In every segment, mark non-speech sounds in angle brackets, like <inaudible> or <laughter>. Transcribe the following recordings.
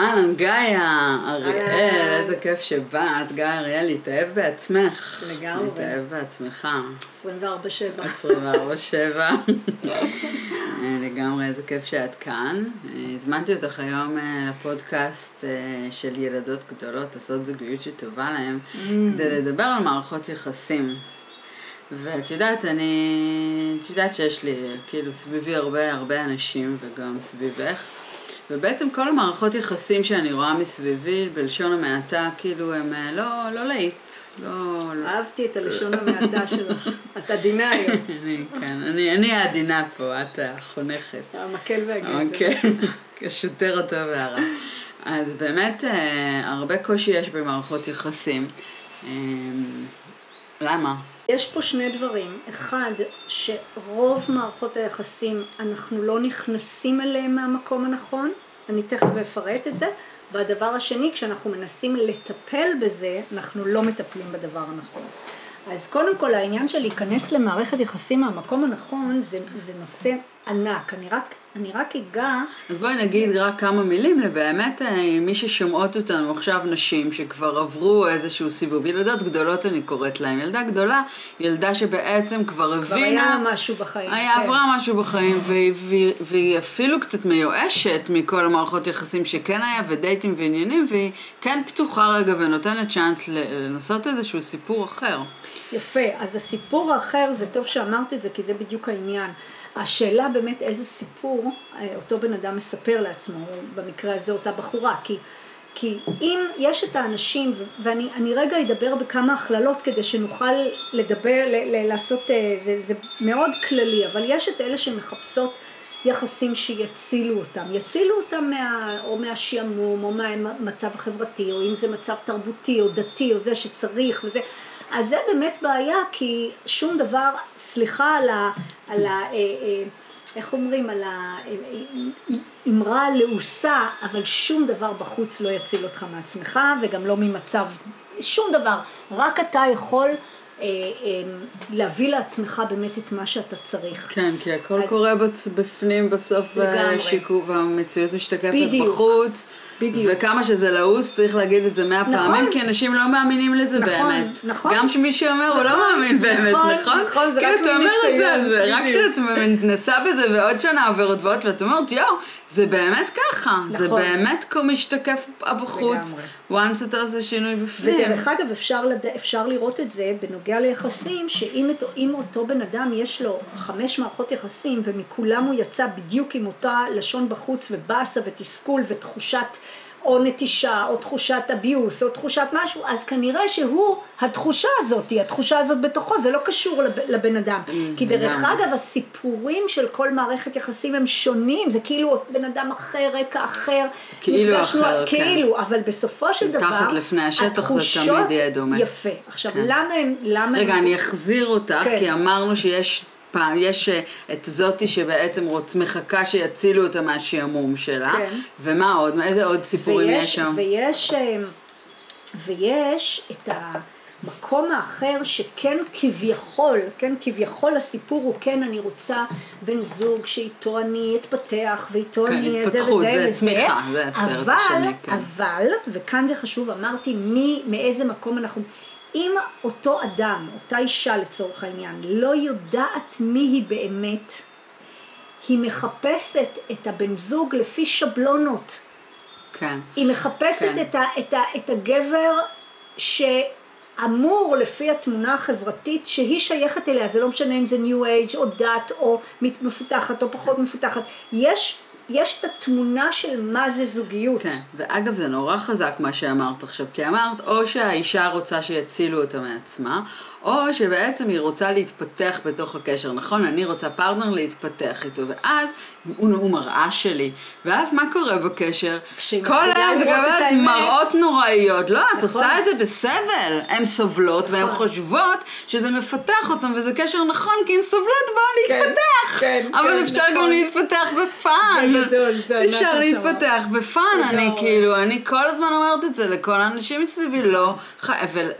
אהלן, גאיה אריאל, איזה כיף שבאת. גאיה אריאל, להתאהב בעצמך. לגמרי. להתאהב בעצמך. 24-7. 24-7. לגמרי, איזה כיף שאת כאן. הזמנתי אותך היום אה, לפודקאסט אה, של ילדות גדולות עושות זוגיות שטובה להן, כדי לדבר על מערכות יחסים. ואת יודעת, אני... את יודעת שיש לי, כאילו, סביבי הרבה הרבה אנשים, וגם סביבך. ובעצם כל המערכות יחסים שאני רואה מסביבי, בלשון המעטה, כאילו הם אה, לא, לא להיט, לא... אהבתי את הלשון המעטה שלך, <laughs> את עדינה היום. אני, כן, אני, אני העדינה פה, את החונכת. המקל והגזר. <laughs> כן, השוטר הטוב והרע. אז באמת, אה, הרבה קושי יש במערכות יחסים. אה, למה? יש פה שני דברים. אחד, שרוב מערכות היחסים, אנחנו לא נכנסים אליהם מהמקום הנכון, אני תכף אפרט את זה. והדבר השני, כשאנחנו מנסים לטפל בזה, אנחנו לא מטפלים בדבר הנכון. אז קודם כל העניין של להיכנס למערכת יחסים מהמקום הנכון זה, זה נושא ענק. אני רק אני רק אגע... אז בואי נגיד רק כמה מילים לבאמת אה, מי ששומעות אותנו עכשיו נשים שכבר עברו איזשהו סיבוב, ילדות גדולות אני קוראת להן, ילדה גדולה, ילדה שבעצם כבר הבינה... כבר היה משהו בחיים. היה כן. עברה משהו בחיים והיא, והיא, והיא אפילו קצת מיואשת מכל המערכות יחסים שכן היה ודייטים ועניינים והיא כן פתוחה רגע ונותנת צ'אנס לנסות איזשהו סיפור אחר. יפה, אז הסיפור האחר זה טוב שאמרת את זה כי זה בדיוק העניין. השאלה באמת איזה סיפור אה, אותו בן אדם מספר לעצמו, במקרה הזה אותה בחורה, כי, כי אם יש את האנשים, ואני רגע אדבר בכמה הכללות כדי שנוכל לדבר, ל, ל, לעשות, אה, זה, זה מאוד כללי, אבל יש את אלה שמחפשות יחסים שיצילו אותם, יצילו אותם מה, או מהשעמום או מהמצב החברתי, או אם זה מצב תרבותי או דתי או זה שצריך וזה, אז זה באמת בעיה כי שום דבר, סליחה על ה... על ה אה, אה, איך אומרים, על האמרה הלעוסה, אבל שום דבר בחוץ לא יציל אותך מעצמך וגם לא ממצב, שום דבר, רק אתה יכול אה, אה, להביא לעצמך באמת את מה שאתה צריך. כן, כי הכל אז... קורה בצ... בפנים בסוף, שיקוף, והמציאות משתקפת בדיוק. בחוץ. בדיוק. וכמה שזה לעוס, צריך להגיד את זה מאה נכון. פעמים, כי אנשים לא מאמינים לזה נכון, באמת. נכון. גם שמי שאומר, נכון, הוא לא נכון, מאמין באמת, נכון? נכון, נכון זה כאילו, רק מניסיון. זה, רק כשאת מתנסה בזה ועוד שנה עוברת ועוד, ואת אומרת, יואו, זה באמת ככה. נכון. זה באמת משתקף בחוץ. once אתה עושה שינוי בפנים. ודרך אגב, אפשר, לד... אפשר לראות את זה בנוגע ליחסים, שאם אותו בן אדם יש לו חמש מערכות יחסים, ומכולם הוא יצא בדיוק עם אותה לשון בחוץ, ובאסה ותסכול ותחושת או נטישה, או תחושת אביוס, או תחושת משהו, אז כנראה שהוא, התחושה הזאת, התחושה הזאת בתוכו, זה לא קשור לב, לבן אדם. Mm, כי דרך אגב, הסיפורים של כל מערכת יחסים הם שונים, זה כאילו בן אדם אחר, רקע אחר. כאילו אחר, כן. כאילו, אבל בסופו של דבר, מתחת לפני השטח זה תמיד יהיה דומה. יפה. עכשיו, כן. למה הם... למה רגע, הם... אני אחזיר אותך, כן. כי אמרנו שיש פעם, יש אה, את זאתי שבעצם רוצ, מחכה שיצילו אותה מהשעמום שלה, כן. ומה עוד? איזה עוד סיפורים ויש, יש שם? ויש, אה, ויש את המקום האחר שכן כביכול, כן כביכול הסיפור הוא כן אני רוצה בן זוג שאיתו אני אתפתח ואיתו כן, אני זה וזה וזה, זה צמיחה, זה הסרט השני, כן. אבל, וכאן זה חשוב, אמרתי מי, מאיזה מקום אנחנו, אם אותו אדם, אותה אישה לצורך העניין, לא יודעת מי היא באמת, היא מחפשת את הבן זוג לפי שבלונות. כן. היא מחפשת כן. את, ה, את, ה, את הגבר שאמור לפי התמונה החברתית שהיא שייכת אליה, זה לא משנה אם זה ניו אייג' או דת או מפותחת או פחות מפותחת. יש יש את התמונה של מה זה זוגיות. כן, ואגב זה נורא חזק מה שאמרת עכשיו, כי אמרת או שהאישה רוצה שיצילו אותה מעצמה, או שבעצם היא רוצה להתפתח בתוך הקשר, נכון? אני רוצה פרטנר להתפתח איתו, ואז הוא, הוא מראה שלי, ואז מה קורה בקשר? כל היום מקבלת מראות נוראיות, לא, את נכון. עושה את זה בסבל, הן סובלות נכון. והן חושבות שזה מפתח אותן, וזה קשר נכון, כי הן סובלות, בואו כן, להתפתח, כן, אבל כן, אפשר נכון. גם להתפתח ב fun, זה גדול, זה אפשר להתפתח ב fun, אני כאילו, אני כל הזמן אומרת את זה לכל האנשים מסביבי, לא, אבל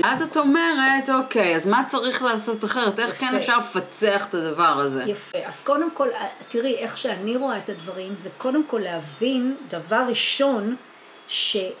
את אז את אומרת, אוקיי, אז מה צריך לעשות אחרת? איך כן יפה. אפשר לפצח את הדבר הזה? יפה. אז קודם כל, תראי, איך שאני רואה את הדברים, זה קודם כל להבין, דבר ראשון, שזה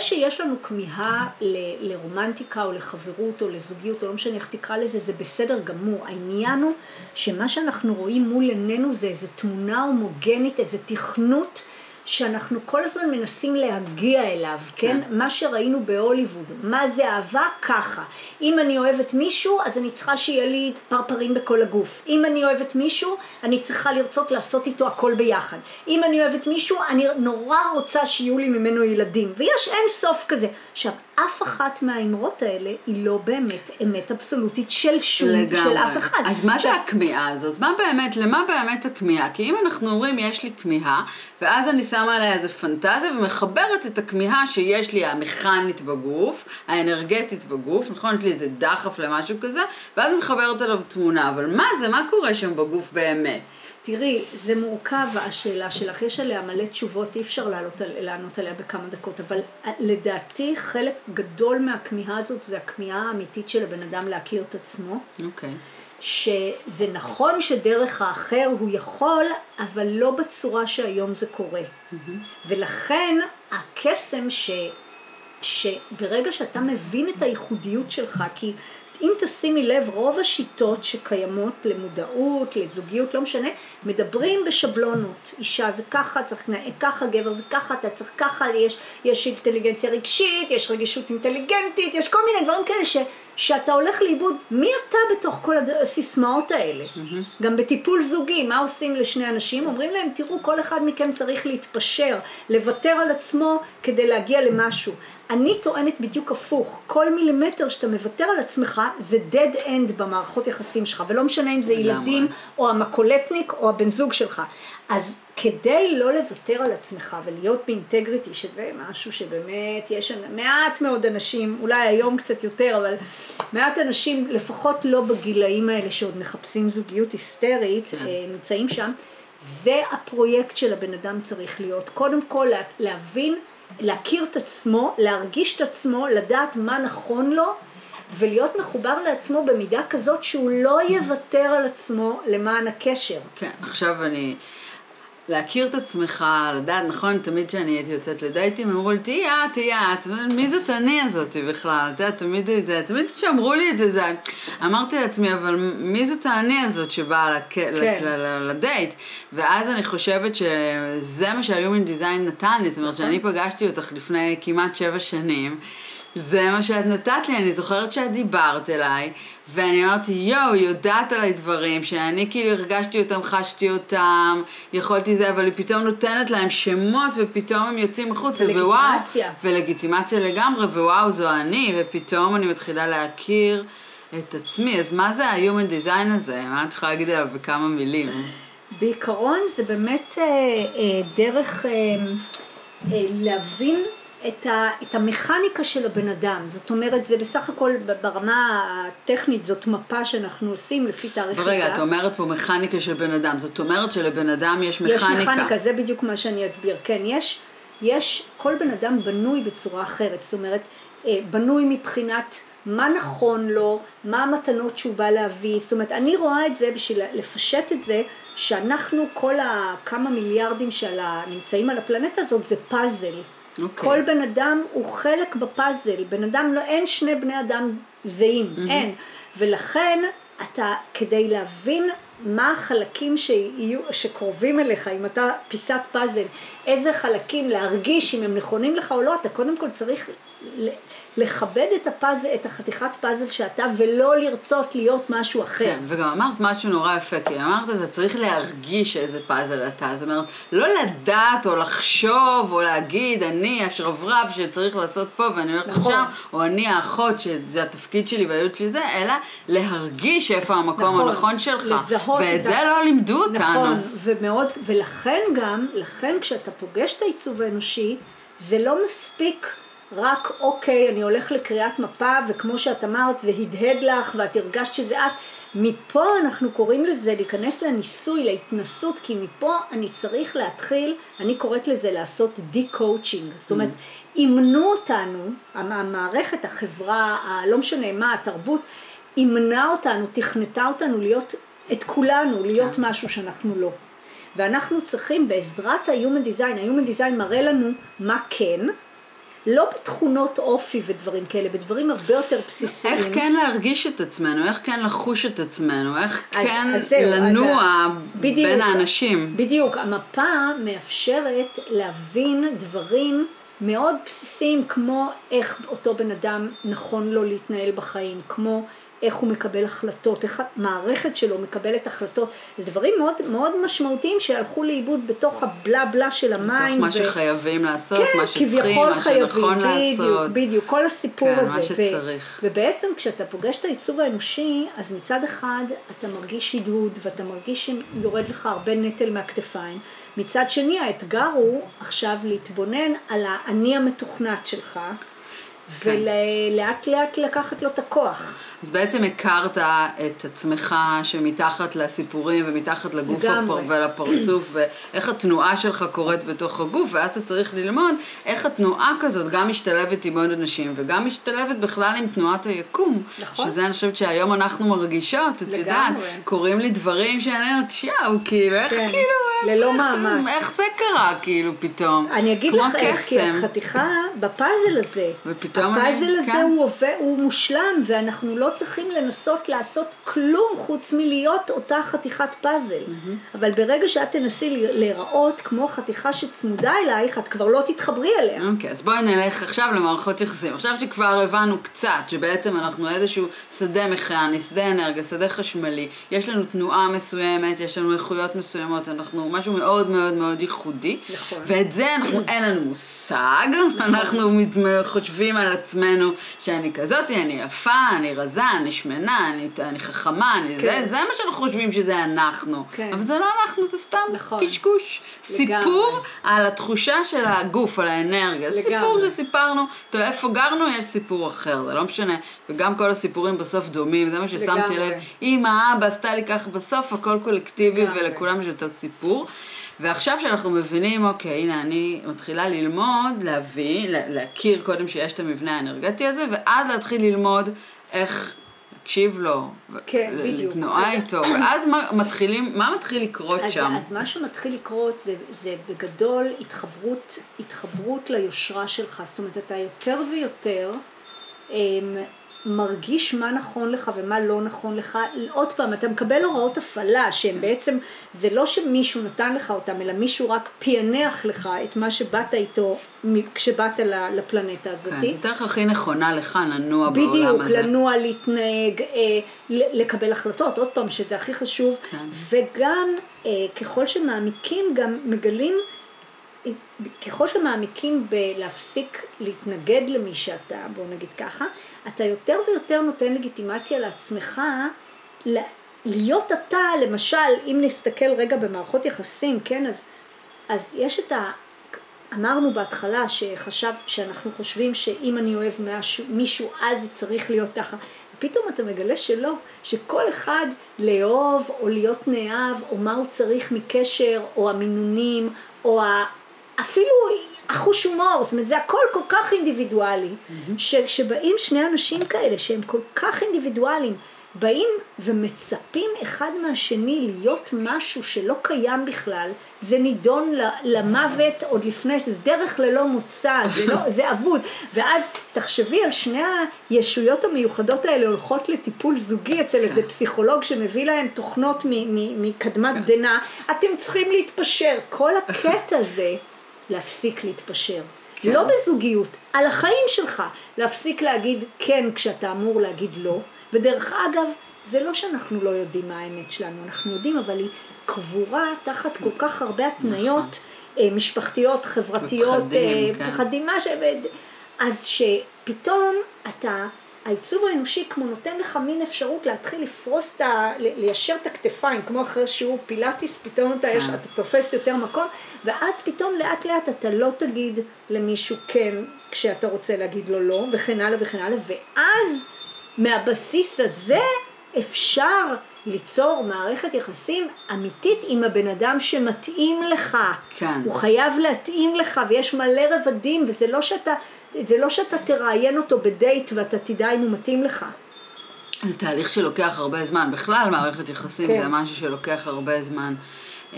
שיש לנו כמיהה ל- לרומנטיקה או לחברות או לזוגיות, או לא משנה איך תקרא לזה, זה בסדר גמור. העניין הוא שמה שאנחנו רואים מול עינינו זה איזו תמונה הומוגנית, איזו תכנות. שאנחנו כל הזמן מנסים להגיע אליו, כן? כן. מה שראינו בהוליווד, מה זה אהבה? ככה. אם אני אוהבת מישהו, אז אני צריכה שיהיה לי פרפרים בכל הגוף. אם אני אוהבת מישהו, אני צריכה לרצות לעשות איתו הכל ביחד. אם אני אוהבת מישהו, אני נורא רוצה שיהיו לי ממנו ילדים. ויש אין סוף כזה. עכשיו, אף אחת מהאמרות האלה היא לא באמת אמת אבסולוטית של שום, של אף אחד. אז מה זה הכמיהה הזאת? מה באמת, למה באמת הכמיהה? כי אם אנחנו אומרים יש לי כמיהה, ואז אני שמה עליה איזה פנטזיה ומחברת את הכמיהה שיש לי המכנית בגוף, האנרגטית בגוף, נכון? יש לי איזה דחף למשהו כזה, ואז מחברת עליו תמונה, אבל מה זה, מה קורה שם בגוף באמת? תראי, זה מורכב השאלה שלך, יש עליה מלא תשובות, אי אפשר לענות, על- לענות עליה בכמה דקות, אבל אה, לדעתי חלק גדול מהכמיהה הזאת זה הכמיהה האמיתית של הבן אדם להכיר את עצמו, אוקיי. שזה נכון שדרך האחר הוא יכול, אבל לא בצורה שהיום זה קורה. ולכן הקסם ש... שברגע שאתה מבין את הייחודיות שלך, כי אם תשימי לב, רוב השיטות שקיימות למודעות, לזוגיות, לא משנה, מדברים בשבלונות. אישה זה ככה, צריך להתנהג ככה, גבר זה ככה, אתה צריך ככה, יש, יש אינטליגנציה רגשית, יש רגישות אינטליגנטית, יש כל מיני דברים כאלה ש, שאתה הולך לאיבוד. מי אתה בתוך כל הסיסמאות האלה? גם בטיפול זוגי, מה עושים לשני אנשים? אומרים להם, תראו, כל אחד מכם צריך להתפשר, לוותר על עצמו כדי להגיע למשהו. אני טוענת בדיוק הפוך, כל מילימטר שאתה מוותר על עצמך זה dead end במערכות יחסים שלך, ולא משנה אם זה. ילדים או המקולטניק או הבן זוג שלך. אז כדי לא לוותר על עצמך ולהיות באינטגריטי, שזה משהו שבאמת יש מעט מאוד אנשים, אולי היום קצת יותר, אבל מעט אנשים, לפחות לא בגילאים האלה שעוד מחפשים זוגיות היסטרית, כן. אה, נמצאים שם, זה הפרויקט של הבן אדם צריך להיות. קודם כל לה- להבין, להכיר את עצמו, להרגיש את עצמו, לדעת מה נכון לו, ולהיות מחובר לעצמו במידה כזאת שהוא לא יוותר על עצמו למען הקשר. כן, עכשיו אני... להכיר את עצמך, לדעת, נכון, תמיד כשאני הייתי יוצאת לדייטים, הם אמרו לי, תהיי את, תהיי את, מי זאת אני הזאתי בכלל, את יודעת, תמיד את זה, תמיד כשאמרו לי את זה, זה, אמרתי לעצמי, אבל מי זאת האני הזאת שבאה לק... כן. לדייט, ואז אני חושבת שזה מה שה-Human Design נתן לי, זאת אומרת, נכון. שאני פגשתי אותך לפני כמעט שבע שנים, זה מה שאת נתת לי, אני זוכרת שאת דיברת אליי, ואני אמרתי, יואו, יודעת עליי דברים, שאני כאילו הרגשתי אותם, חשתי אותם, יכולתי זה, אבל היא פתאום נותנת להם שמות, ופתאום הם יוצאים החוצה, ווואו, ולגיטימציה. ולגיטימציה לגמרי, ווואו, זו אני, ופתאום אני מתחילה להכיר את עצמי, אז מה זה ה-Human Design הזה? מה את יכולה להגיד עליו בכמה מילים? בעיקרון זה באמת אה, אה, דרך אה, אה, להבין את, ה, את המכניקה של הבן אדם. זאת אומרת, זה בסך הכל ברמה הטכנית, זאת מפה שאנחנו עושים לפי תאריך רגע. את אומרת פה מכניקה של בן אדם, זאת אומרת שלבן אדם יש יש מכניקה. מכניקה, זה בדיוק מה שאני אסביר. כן, יש, יש, כל בן אדם בנוי בצורה אחרת. זאת אומרת, אה, בנוי מבחינת מה נכון לו, מה המתנות שהוא בא להביא. זאת אומרת, אני רואה את זה בשביל לפשט את זה, שאנחנו, כל הכמה מיליארדים שנמצאים על הפלנטה הזאת, זה פאזל. אוקיי. כל בן אדם הוא חלק בפאזל, בן אדם לא, אין שני בני אדם זהים, mm-hmm. אין. ולכן אתה, כדי להבין מה החלקים שיהיו, שקרובים אליך, אם אתה פיסת פאזל, איזה חלקים להרגיש אם הם נכונים לך או לא, אתה קודם כל צריך לכבד את הפאזל, את החתיכת פאזל שאתה, ולא לרצות להיות משהו אחר. כן, וגם אמרת משהו נורא יפה, כי אמרת, אתה צריך להרגיש איזה פאזל אתה, זאת אומרת, לא לדעת או לחשוב או להגיד, אני השרברב שצריך לעשות פה ואני הולך נכון. לשם, או אני האחות שזה התפקיד שלי והייעוד שלי זה, אלא להרגיש איפה המקום נכון, הנכון שלך. לזהות ואת את זה לא לימדו אותנו. נכון, ומאוד, ולכן גם, לכן כשאתה פוגש את העיצוב האנושי, זה לא מספיק רק אוקיי, אני הולך לקריאת מפה, וכמו שאת אמרת, זה הדהד לך ואת הרגשת שזה את, מפה אנחנו קוראים לזה להיכנס לניסוי, להתנסות, כי מפה אני צריך להתחיל, אני קוראת לזה לעשות de-coaching, זאת אומרת, אימנו אותנו, המערכת, החברה, הלא משנה מה, התרבות, אימנה אותנו, תכנתה אותנו להיות, את כולנו, להיות כן. משהו שאנחנו לא. ואנחנו צריכים בעזרת ה-Human Design, ה-Human Design מראה לנו מה כן, לא בתכונות אופי ודברים כאלה, בדברים הרבה יותר בסיסיים. איך כן להרגיש את עצמנו, איך כן לחוש את עצמנו, איך אז, כן אז זהו, לנוע אז בדיוק, בין האנשים. בדיוק, המפה מאפשרת להבין דברים מאוד בסיסיים כמו איך אותו בן אדם נכון לו להתנהל בחיים, כמו איך הוא מקבל החלטות, איך המערכת שלו מקבלת החלטות, זה דברים מאוד, מאוד משמעותיים שהלכו לאיבוד בתוך הבלה בלה של ה mind. בתוך מה ו... שחייבים לעשות, כן, מה שצריכים, מה חייבים, שנכון בדיוק, לעשות. בדיוק, בדיוק, כל הסיפור כן, הזה. מה שצריך. ו... ובעצם כשאתה פוגש את העיצוב האנושי, אז מצד אחד אתה מרגיש הדהוד ואתה מרגיש שיורד לך הרבה נטל מהכתפיים. מצד שני האתגר הוא עכשיו להתבונן על האני המתוכנת שלך. כן. ולאט לאט לקחת לו את הכוח. אז בעצם הכרת את עצמך שמתחת לסיפורים ומתחת לגוף הפר... ולפרצוף ואיך התנועה שלך קורית בתוך הגוף ואז אתה צריך ללמוד איך התנועה כזאת גם משתלבת עם עוד אנשים וגם משתלבת בכלל עם תנועת היקום. נכון. שזה אני חושבת שהיום אנחנו מרגישות, את יודעת, קורים לי דברים שאני אומרת שיאו, כאילו איך כן. כאילו, ללא מאמץ. איך זה קרה כאילו פתאום? אני אגיד לך איך, כי החתיכה בפאזל הזה, הפאזל הזה כן. הוא, עובד, הוא מושלם ואנחנו לא צריכים לנסות לעשות כלום חוץ מלהיות אותה חתיכת פאזל. Mm-hmm. אבל ברגע שאת תנסי להיראות כמו חתיכה שצמודה אלייך, את כבר לא תתחברי אליה. אוקיי, okay, אז בואי נלך עכשיו למערכות יחסים. עכשיו שכבר הבנו קצת שבעצם אנחנו איזשהו שדה מכני, שדה אנרגיה, שדה חשמלי, יש לנו תנועה מסוימת, יש לנו איכויות מסוימות, אנחנו משהו מאוד מאוד מאוד ייחודי. נכון. ואת זה אנחנו, אין לנו מושג, נכון. אנחנו חושבים על עצמנו שאני כזאת, אני יפה, אני רזה, אני שמנה, אני, אני חכמה, אני כן. זה, זה מה שאנחנו חושבים שזה אנחנו. כן. אבל זה לא אנחנו, זה סתם נכון. קשקוש. לגמרי. סיפור על התחושה של הגוף, על האנרגיה. לגמרי. סיפור שסיפרנו, אתה יודע, איפה גרנו, יש סיפור אחר, זה לא משנה. וגם כל הסיפורים בסוף דומים, זה מה ששמתי לב. אמא, אבא עשתה לי ככה, בסוף הכל קולקטיבי לגמרי. ולכולם יש אותו סיפור. ועכשיו שאנחנו מבינים, אוקיי, הנה אני מתחילה ללמוד, להביא, להכיר קודם שיש את המבנה האנרגטי הזה, ואז להתחיל ללמוד איך להקשיב לו, כן, בדיוק. לתנועה איתו, ואז מה מתחילים, מה מתחיל לקרות אז, שם? אז מה שמתחיל לקרות זה, זה בגדול התחברות, התחברות ליושרה שלך, זאת אומרת אתה יותר ויותר אמ, מרגיש מה נכון לך ומה לא נכון לך, עוד פעם, אתה מקבל הוראות הפעלה שהן בעצם, זה לא שמישהו נתן לך אותם, אלא מישהו רק פענח לך את מה שבאת איתו כשבאת לפלנטה הזאת. כן, הדרך הכי נכונה לך לנוע בדיוק, בעולם הזה. בדיוק, לנוע, להתנהג, אה, לקבל החלטות, עוד פעם, שזה הכי חשוב, כן. וגם אה, ככל שמעמיקים גם מגלים ככל שמעמיקים בלהפסיק להתנגד למי שאתה, בוא נגיד ככה, אתה יותר ויותר נותן לגיטימציה לעצמך להיות אתה, למשל, אם נסתכל רגע במערכות יחסים, כן, אז, אז יש את ה... אמרנו בהתחלה שחשב, שאנחנו חושבים שאם אני אוהב משהו, מישהו אז זה צריך להיות ככה. פתאום אתה מגלה שלא, שכל אחד לאהוב או להיות נאהב או מה הוא צריך מקשר או המינונים או אפילו החוש הומור, זאת אומרת זה הכל כל כך אינדיבידואלי. שכשבאים שני אנשים כאלה שהם כל כך אינדיבידואליים, באים ומצפים אחד מהשני להיות משהו שלא קיים בכלל, זה נידון למוות עוד לפני, שזה דרך ללא מוצא, זה, לא, <laughs> זה אבוד. ואז תחשבי על שני הישויות המיוחדות האלה הולכות לטיפול זוגי אצל איזה כן. פסיכולוג שמביא להם תוכנות מקדמת כן. דנא, אתם צריכים להתפשר. כל הקטע הזה להפסיק להתפשר. כן. לא בזוגיות, על החיים שלך. להפסיק להגיד כן כשאתה אמור להגיד לא. ודרך אגב, זה לא שאנחנו לא יודעים מה האמת שלנו, אנחנו יודעים, אבל היא קבורה תחת כל כך הרבה התניות נכון. אה, משפחתיות, חברתיות, פחדים, אה, פחדים, מה ש... אז שפתאום אתה העיצוב האנושי כמו נותן לך מין אפשרות להתחיל לפרוס את ה... ליישר את הכתפיים, כמו אחרי שיעור פילאטיס, פתאום אתה, יש, אה. אתה תופס יותר מקום, ואז פתאום לאט לאט אתה לא תגיד למישהו כן כשאתה רוצה להגיד לו לא, וכן הלאה וכן הלאה, ואז מהבסיס הזה אפשר ליצור מערכת יחסים אמיתית עם הבן אדם שמתאים לך. כן. הוא חייב להתאים לך ויש מלא רבדים וזה לא שאתה, זה לא שאתה תראיין אותו בדייט ואתה תדע אם הוא מתאים לך. זה תהליך שלוקח הרבה זמן. בכלל, מערכת יחסים כן. זה משהו שלוקח הרבה זמן. Uh,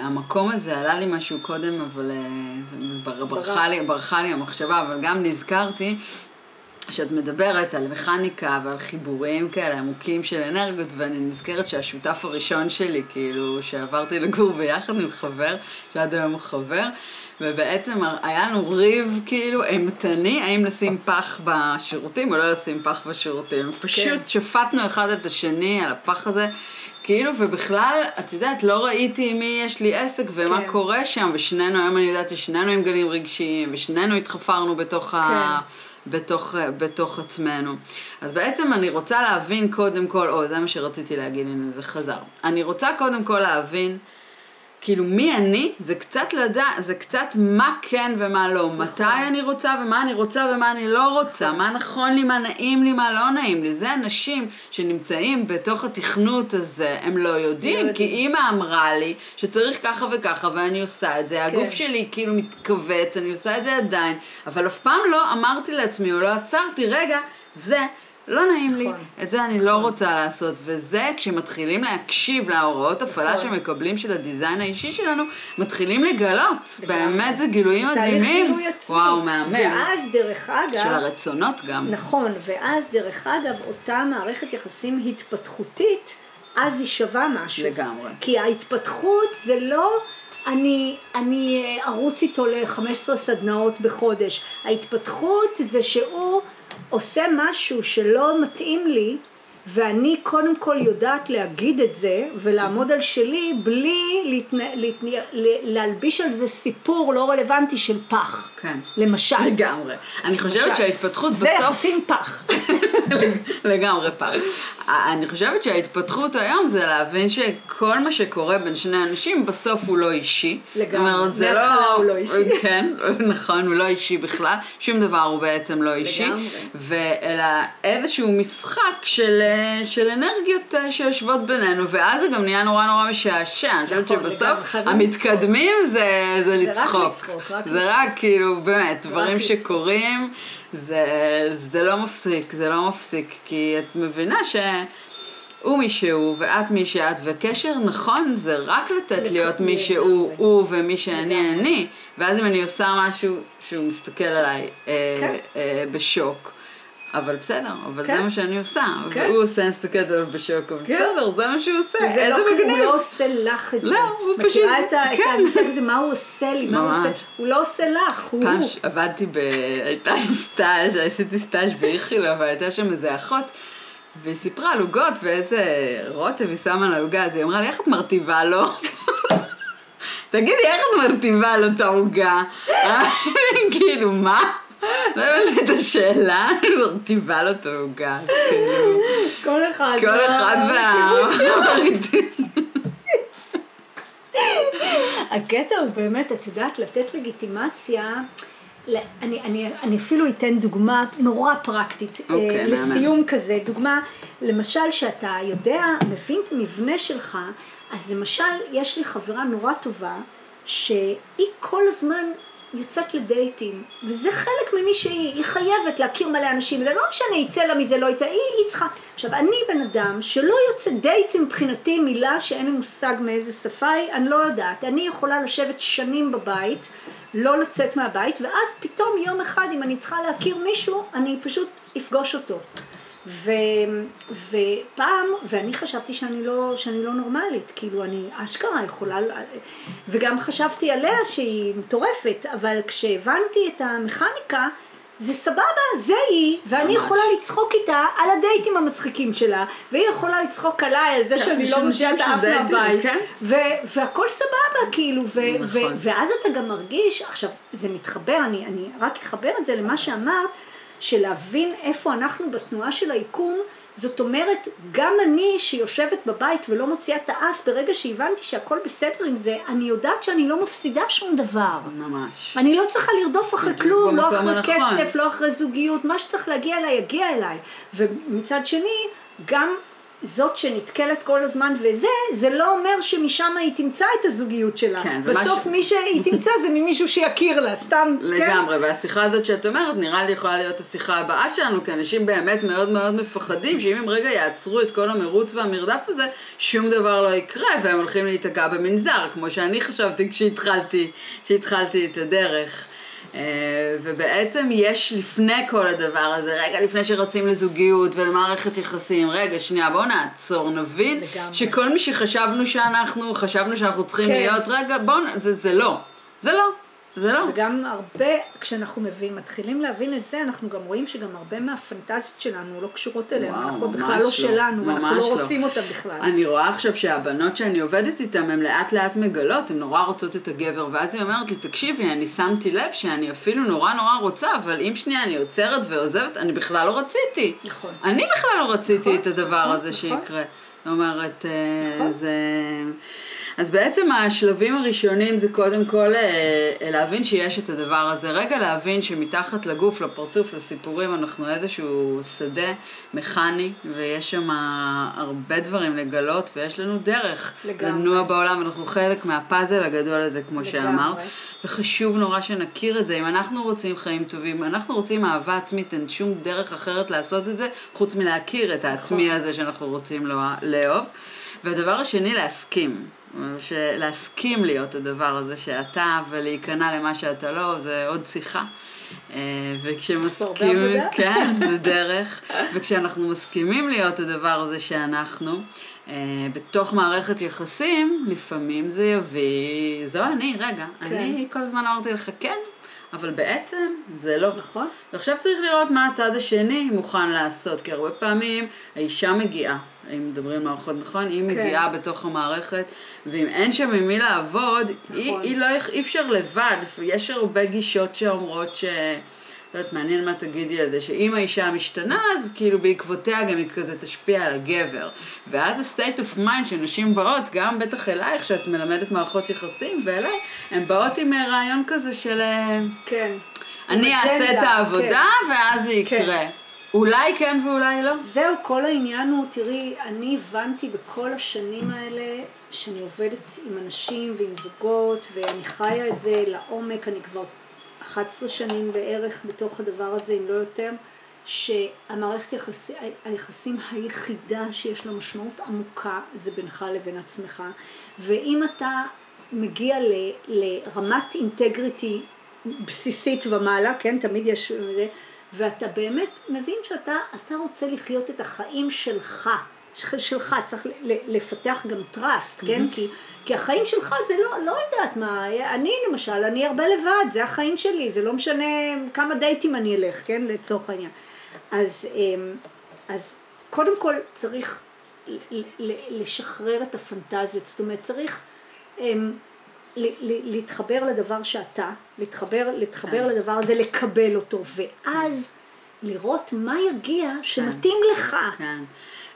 המקום הזה עלה לי משהו קודם, אבל uh, זה בר, ברחה, לי, ברחה לי המחשבה, אבל גם נזכרתי שאת מדברת על מכניקה ועל חיבורים כאלה עמוקים של אנרגיות, ואני נזכרת שהשותף הראשון שלי, כאילו, שעברתי לגור ביחד עם חבר, שעד היום הוא חבר, ובעצם היה לנו ריב כאילו אימתני, האם לשים פח בשירותים או לא לשים פח בשירותים. פשוט כן. שפטנו אחד את השני על הפח הזה. כאילו, ובכלל, את יודעת, לא ראיתי עם מי יש לי עסק ומה כן. קורה שם, ושנינו, היום אני יודעת ששנינו עם גלים רגשיים, ושנינו התחפרנו בתוך, ה... בתוך, בתוך עצמנו. אז בעצם אני רוצה להבין קודם כל, או, זה מה שרציתי להגיד, הנה, זה חזר. אני רוצה קודם כל להבין, כאילו, מי אני, זה קצת לדע, זה קצת מה כן ומה לא, נכון. מתי אני רוצה ומה אני רוצה ומה אני לא רוצה, מה נכון לי, מה נעים לי, מה לא נעים לי. זה אנשים שנמצאים בתוך התכנות הזה, הם לא יודעים, יודעים. כי אימא אמרה לי שצריך ככה וככה ואני עושה את זה, הגוף כן. שלי כאילו מתכווץ, אני עושה את זה עדיין, אבל אף פעם לא אמרתי לעצמי או לא עצרתי, רגע, זה לא נעים לי, נכון. את זה אני לא רוצה לעשות, וזה כשמתחילים להקשיב להוראות הפעלה נכון. שמקבלים של הדיזיין האישי שלנו, מתחילים לגלות. באמת זה גילויים תהליך מדהימים, גילוי עצמי. וואו, מהמם, ואז דרך אגב, של הרצונות גם, נכון, ואז דרך אגב, אותה מערכת יחסים התפתחותית, אז היא שווה משהו. לגמרי. כי ההתפתחות זה לא... אני, אני אה, ארוץ איתו ל-15 סדנאות בחודש. ההתפתחות זה שהוא עושה משהו שלא מתאים לי, ואני קודם כל יודעת להגיד את זה ולעמוד על שלי בלי להתנה, להתנה, להלביש על זה סיפור לא רלוונטי של פח, כן, למשל. לגמרי, אני חושבת למשל. שההתפתחות זה בסוף, יחסים פח. <laughs> לגמרי פעם. אני חושבת שההתפתחות היום זה להבין שכל מה שקורה בין שני אנשים בסוף הוא לא אישי. לגמרי. זה מההתחלה הוא לא אישי. <laughs> כן, נכון, הוא לא אישי בכלל, שום דבר הוא בעצם לא אישי. לגמרי. ואלא איזשהו משחק של, אה, של אנרגיות אה, שיושבות בינינו, ואז זה גם נהיה נורא נורא משעשע. אני חושבת נכון, לגמרי, שבסוף חייבים המתקדמים זה, זה זה רק לצחוק. לצחוק, רק זה לצחוק. רק כאילו, באמת, דברים לצחוק. שקורים, זה, זה לא מפסיק, זה לא מפסיק, כי את מבינה שהוא מי שהוא ואת מי שאת, וקשר נכון זה רק לתת להיות מי. שהוא הוא ומי שאני. אני, ואז אם אני עושה משהו שהוא מסתכל עליי אה, כן. אה, בשוק. אבל בסדר, אבל כן. זה מה שאני עושה, כן. והוא עושה מסתכלת עליו בשוק, אבל כן. בסדר, זה מה שהוא עושה, איזה לא, כי הוא מגניב. לא עושה לך את זה. לא, הוא מכירה פשוט- את ה- את כן. המושג הזה, מה הוא עושה לי, מה הוא. עושה, הוא לא עושה לך, הוא פעם הוא. ש- עבדתי ב... הייתה סטאז', עשיתי סטאז' באיכילוב, אבל הייתה שם איזה אחות, והיא סיפרה על עוגות ואיזה רוטב היא שמה על העוגה, אז היא אמרה לי, איך את מרטיבה לו? <laughs> תגידי, איך את מרטיבה לו את העוגה? <laughs> כאילו, מה? לא הבנתי את השאלה, מרטיבה לו את העוגה. כאילו, כל אחד. כל אחד וה... הקטע הוא באמת, את יודעת, לתת לגיטימציה, אני, אני, אני אפילו אתן דוגמה נורא פרקטית, אוקיי, אה, מהמם. לסיום כזה, דוגמה, למשל שאתה יודע, מבין את המבנה שלך, אז למשל, יש לי חברה נורא טובה, שהיא כל הזמן יוצאת לדייטים, וזה חלק ממי שהיא, היא חייבת להכיר מלא אנשים, זה לא משנה, יצא לה מזה, לא יצא, היא, היא צריכה. עכשיו, אני בן אדם שלא יוצא דייט מבחינתי מילה שאין לי מושג מאיזה שפה היא, אני לא יודעת. אני יכולה לשבת שנים בבית, לא לצאת מהבית, ואז פתאום יום אחד, אם אני צריכה להכיר מישהו, אני פשוט אפגוש אותו. ו, ופעם, ואני חשבתי שאני לא, שאני לא נורמלית, כאילו אני אשכרה יכולה, וגם חשבתי עליה שהיא מטורפת, אבל כשהבנתי את המכניקה, זה סבבה, זה היא, ואני ממש. יכולה לצחוק איתה על הדייטים המצחיקים שלה, והיא יכולה לצחוק עליי על זה כן, שאני לא מוציאה את האף מהבית, כן. והכל סבבה, כאילו, נכון. ואז אתה גם מרגיש, עכשיו, זה מתחבר, אני, אני רק אחבר את זה למה שאמרת, שלהבין איפה אנחנו בתנועה של היקום, זאת אומרת, גם אני שיושבת בבית ולא מוציאה את האף, ברגע שהבנתי שהכל בסדר עם זה, אני יודעת שאני לא מפסידה שום דבר. ממש. אני לא צריכה לרדוף אחרי כלום, לא אחרי. כסף, לא אחרי זוגיות, מה שצריך להגיע אליי, יגיע אליי. ומצד שני, גם זאת שנתקלת כל הזמן וזה, זה לא אומר שמשם היא תמצא את הזוגיות שלה. כן, בסוף ומה מי שהיא תמצא זה ממישהו שיכיר לה, סתם, כן? לגמרי, והשיחה הזאת שאת אומרת, נראה לי יכולה להיות השיחה הבאה שלנו, כי אנשים באמת מאוד מאוד מפחדים, שאם הם רגע יעצרו את כל המרוץ והמרדף הזה, שום דבר לא יקרה, והם הולכים להיתקע במנזר, כמו שאני חשבתי כשהתחלתי, כשהתחלתי את הדרך. אה, ובעצם יש לפני כל הדבר הזה, רגע לפני שרצים לזוגיות ולמערכת יחסים, רגע שנייה בואו נעצור, נבין לגמרי. שכל מי שחשבנו שאנחנו, חשבנו שאנחנו צריכים כן. להיות, רגע בואו, זה, זה לא, זה לא, זה לא. וגם הרבה, כשאנחנו מבין, מתחילים להבין את זה, אנחנו גם רואים שגם הרבה מהפנטזיות שלנו לא קשורות אלינו, וואו, אנחנו בכלל לא לא, שלנו, ואנחנו ממש לא לא. רוצים אותם בכלל. אני רואה עכשיו שהבנות שאני עובדת איתן, הן לאט לאט מגלות, הן נורא רוצות את הגבר, ואז היא אומרת לי, תקשיבי, אני שמתי לב שאני אפילו נורא נורא רוצה, אבל אם שנייה אני עוצרת ועוזבת, אני בכלל לא רציתי. נכון. אני בכלל לא רציתי נכון, את הדבר נכון, הזה נכון. שיקרה. זאת אומרת, אה, נכון. זה... אז בעצם השלבים הראשונים זה קודם כל אה, להבין שיש את הדבר הזה. רגע להבין שמתחת לגוף, לפרצוף, לסיפורים, אנחנו איזשהו שדה מכני, ויש שם הרבה דברים לגלות, ויש לנו דרך לגמרי. לנוע בעולם, אנחנו חלק מהפאזל הגדול הזה, כמו לגמרי. שאמרת. וחשוב נורא שנכיר את זה. אם אנחנו רוצים חיים טובים, אנחנו רוצים אהבה עצמית, אין שום דרך אחרת לעשות את זה, חוץ מלהכיר את העצמי הזה שאנחנו רוצים לא- לאהוב. והדבר השני, להסכים. להסכים להיות הדבר הזה שאתה, ולהיכנע למה שאתה לא, זה עוד שיחה. אה, וכשמסכימים. כן, זה דרך, וכשאנחנו מסכימים להיות הדבר הזה שאנחנו, אה, בתוך מערכת יחסים, לפעמים זה יביא, זו אני, רגע, כן. אני כל הזמן אמרתי לך כן, אבל בעצם זה לא. נכון? ועכשיו צריך לראות מה הצד השני מוכן לעשות, כי הרבה פעמים האישה מגיעה, אם מדברים על מערכות נכון, היא כן. מגיעה בתוך המערכת, ואם אין שם עם מי לעבוד, היא, נכון. היא לא, יכ- אי אפשר לבד, יש הרבה גישות שאומרות ש... לא יודעת, מעניין מה תגידי על זה, שאם האישה משתנה, אז כאילו בעקבותיה גם היא כזה תשפיע על הגבר. ואז ה-state of mind שנשים באות, גם בטח אלייך, שאת מלמדת מערכות יחסים, ואליי, הן באות עם אה, רעיון כזה של... אה, כן. אני אעשה את העבודה ואז זה כן. אולי כן ואולי לא. זהו, כל העניין הוא, תראי, אני הבנתי בכל השנים האלה שאני עובדת עם אנשים ועם זוגות, ואני חיה את זה לעומק, אני כבר 11 שנים בערך בתוך הדבר הזה, אם לא יותר, שהמערכת יחסי, היחסים היחידה שיש לה משמעות עמוקה זה בינך לבין עצמך, ואם אתה מגיע ל, לרמת אינטגריטי בסיסית ומעלה, כן, תמיד יש, זה, ואתה באמת מבין שאתה אתה רוצה לחיות את החיים שלך, של- שלך, צריך לפתח גם trust, כן? כי, כי החיים שלך זה לא, לא יודעת מה, אני למשל, אני הרבה לבד, זה החיים שלי, זה לא משנה כמה דייטים אני אלך, כן? לצורך העניין. אז, אמ, אז קודם כל צריך לשחרר את הפנטזיות, זאת אומרת צריך אמ, להתחבר לדבר שאתה, להתחבר, להתחבר כן. לדבר הזה, לקבל אותו, ואז לראות מה יגיע שמתאים לך. כן.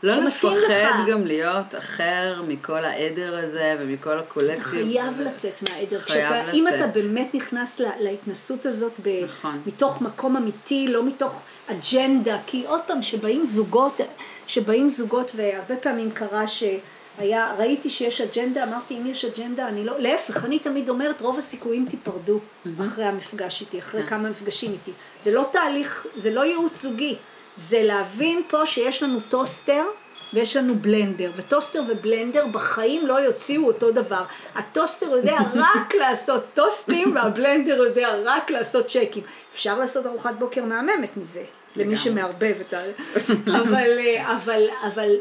לא לפחד לך. גם להיות אחר מכל העדר הזה ומכל אתה הקולקטיב. חייב ו- לצאת מהעדר. חייב כשאתה, אם לצאת. אתה באמת נכנס לה- להתנסות הזאת ב, נכון. מתוך מקום אמיתי, לא מתוך אג'נדה, כי עוד פעם, שבאים זוגות, שבאים זוגות, והרבה פעמים קרה שהיה, ראיתי שיש אג'נדה, אמרתי אם יש אג'נדה, אני לא, להפך, אני תמיד אומרת, רוב הסיכויים תיפרדו אחרי המפגש איתי, אחרי כן. כמה מפגשים איתי. זה לא תהליך, זה לא ייעוץ זוגי, זה להבין פה שיש לנו טוסטר, ויש לנו בלנדר, וטוסטר ובלנדר בחיים לא יוציאו אותו דבר. הטוסטר יודע <laughs> רק לעשות טוסטים, והבלנדר יודע רק לעשות שייקים. אפשר לעשות ארוחת בוקר מהממת מזה, למי. שמערבב את ה... אבל, אה, אבל, אבל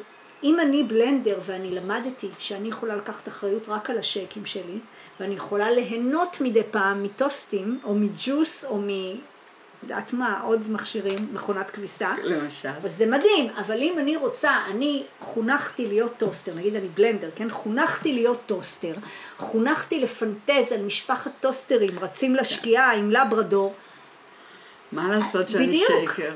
אם אני בלנדר ואני למדתי שאני יכולה לקחת אחריות רק על השייקים שלי, ואני יכולה ליהנות מדי פעם מטוסטים, או מג'וס, או מ... יודעת מה, עוד מכשירים, מכונת כביסה, למשל. אז זה מדהים, אבל אם אני רוצה, אני חונכתי להיות טוסטר, נגיד אני בלנדר, כן? חונכתי להיות טוסטר, חונכתי לפנטז על משפחת טוסטרים רצים לשקיעה עם לברדור, מה לעשות שאני בדיוק. שייקר?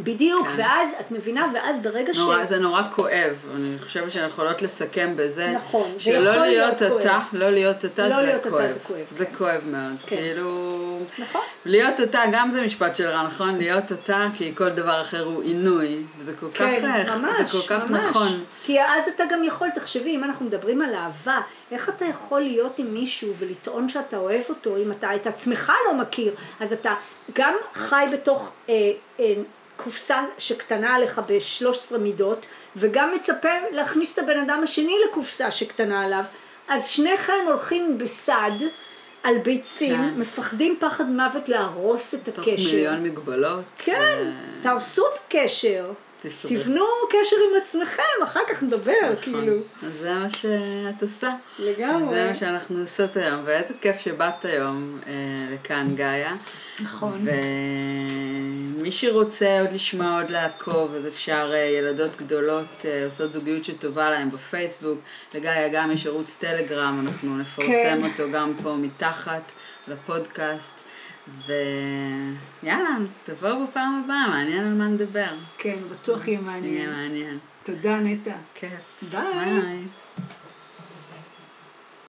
בדיוק, כן. ואז, את מבינה, ואז ברגע ש... נורא, זה נורא כואב, אני חושבת שאנחנו יכולות לסכם בזה, נכון, זה שלא יכול להיות להיות אתה, כואב. לא להיות אתה לא זה להיות אתה כואב, זה כואב, זה כן. כואב מאוד, כן. כאילו. נכון. להיות אתה, גם זה משפט של רן, נכון? להיות אתה, כי כל דבר אחר הוא עינוי. וזה כל כך, כן, ממש, זה כל כך ממש. נכון. כי אז אתה גם יכול, תחשבי, אם אנחנו מדברים על אהבה, איך אתה יכול להיות עם מישהו ולטעון שאתה אוהב אותו, אם אתה את עצמך לא מכיר, אז אתה גם חי בתוך אה, אה, קופסה שקטנה עליך ב-13 מידות, וגם מצפה להכניס את הבן אדם השני לקופסה שקטנה עליו, אז שניכם הולכים בסד. על ביצים, כן. מפחדים פחד מוות להרוס את תוך הקשר. מיליון מגבלות. כן, אה, תהרסו את הקשר. תבנו קשר עם עצמכם, אחר כך נדבר, נכון. כאילו. אז זה מה שאת עושה. לגמרי. זה מה שאנחנו עושות היום, ואיזה כיף שבאת היום אה, לכאן, גאיה. נכון. ומי שרוצה עוד לשמוע, עוד לעקוב, אז אפשר אה, ילדות גדולות אה, עושות זוגיות שטובה להם בפייסבוק. לגאיה גם יש ערוץ טלגרם, אנחנו נפרסם כן. אותו גם פה מתחת לפודקאסט. ויאללה, תבואו בפעם הבאה, מעניין על מה נדבר. כן, בטוח יהיה יהיה מעניין. מעניין. תודה נטע. כיף. ביי. ביי.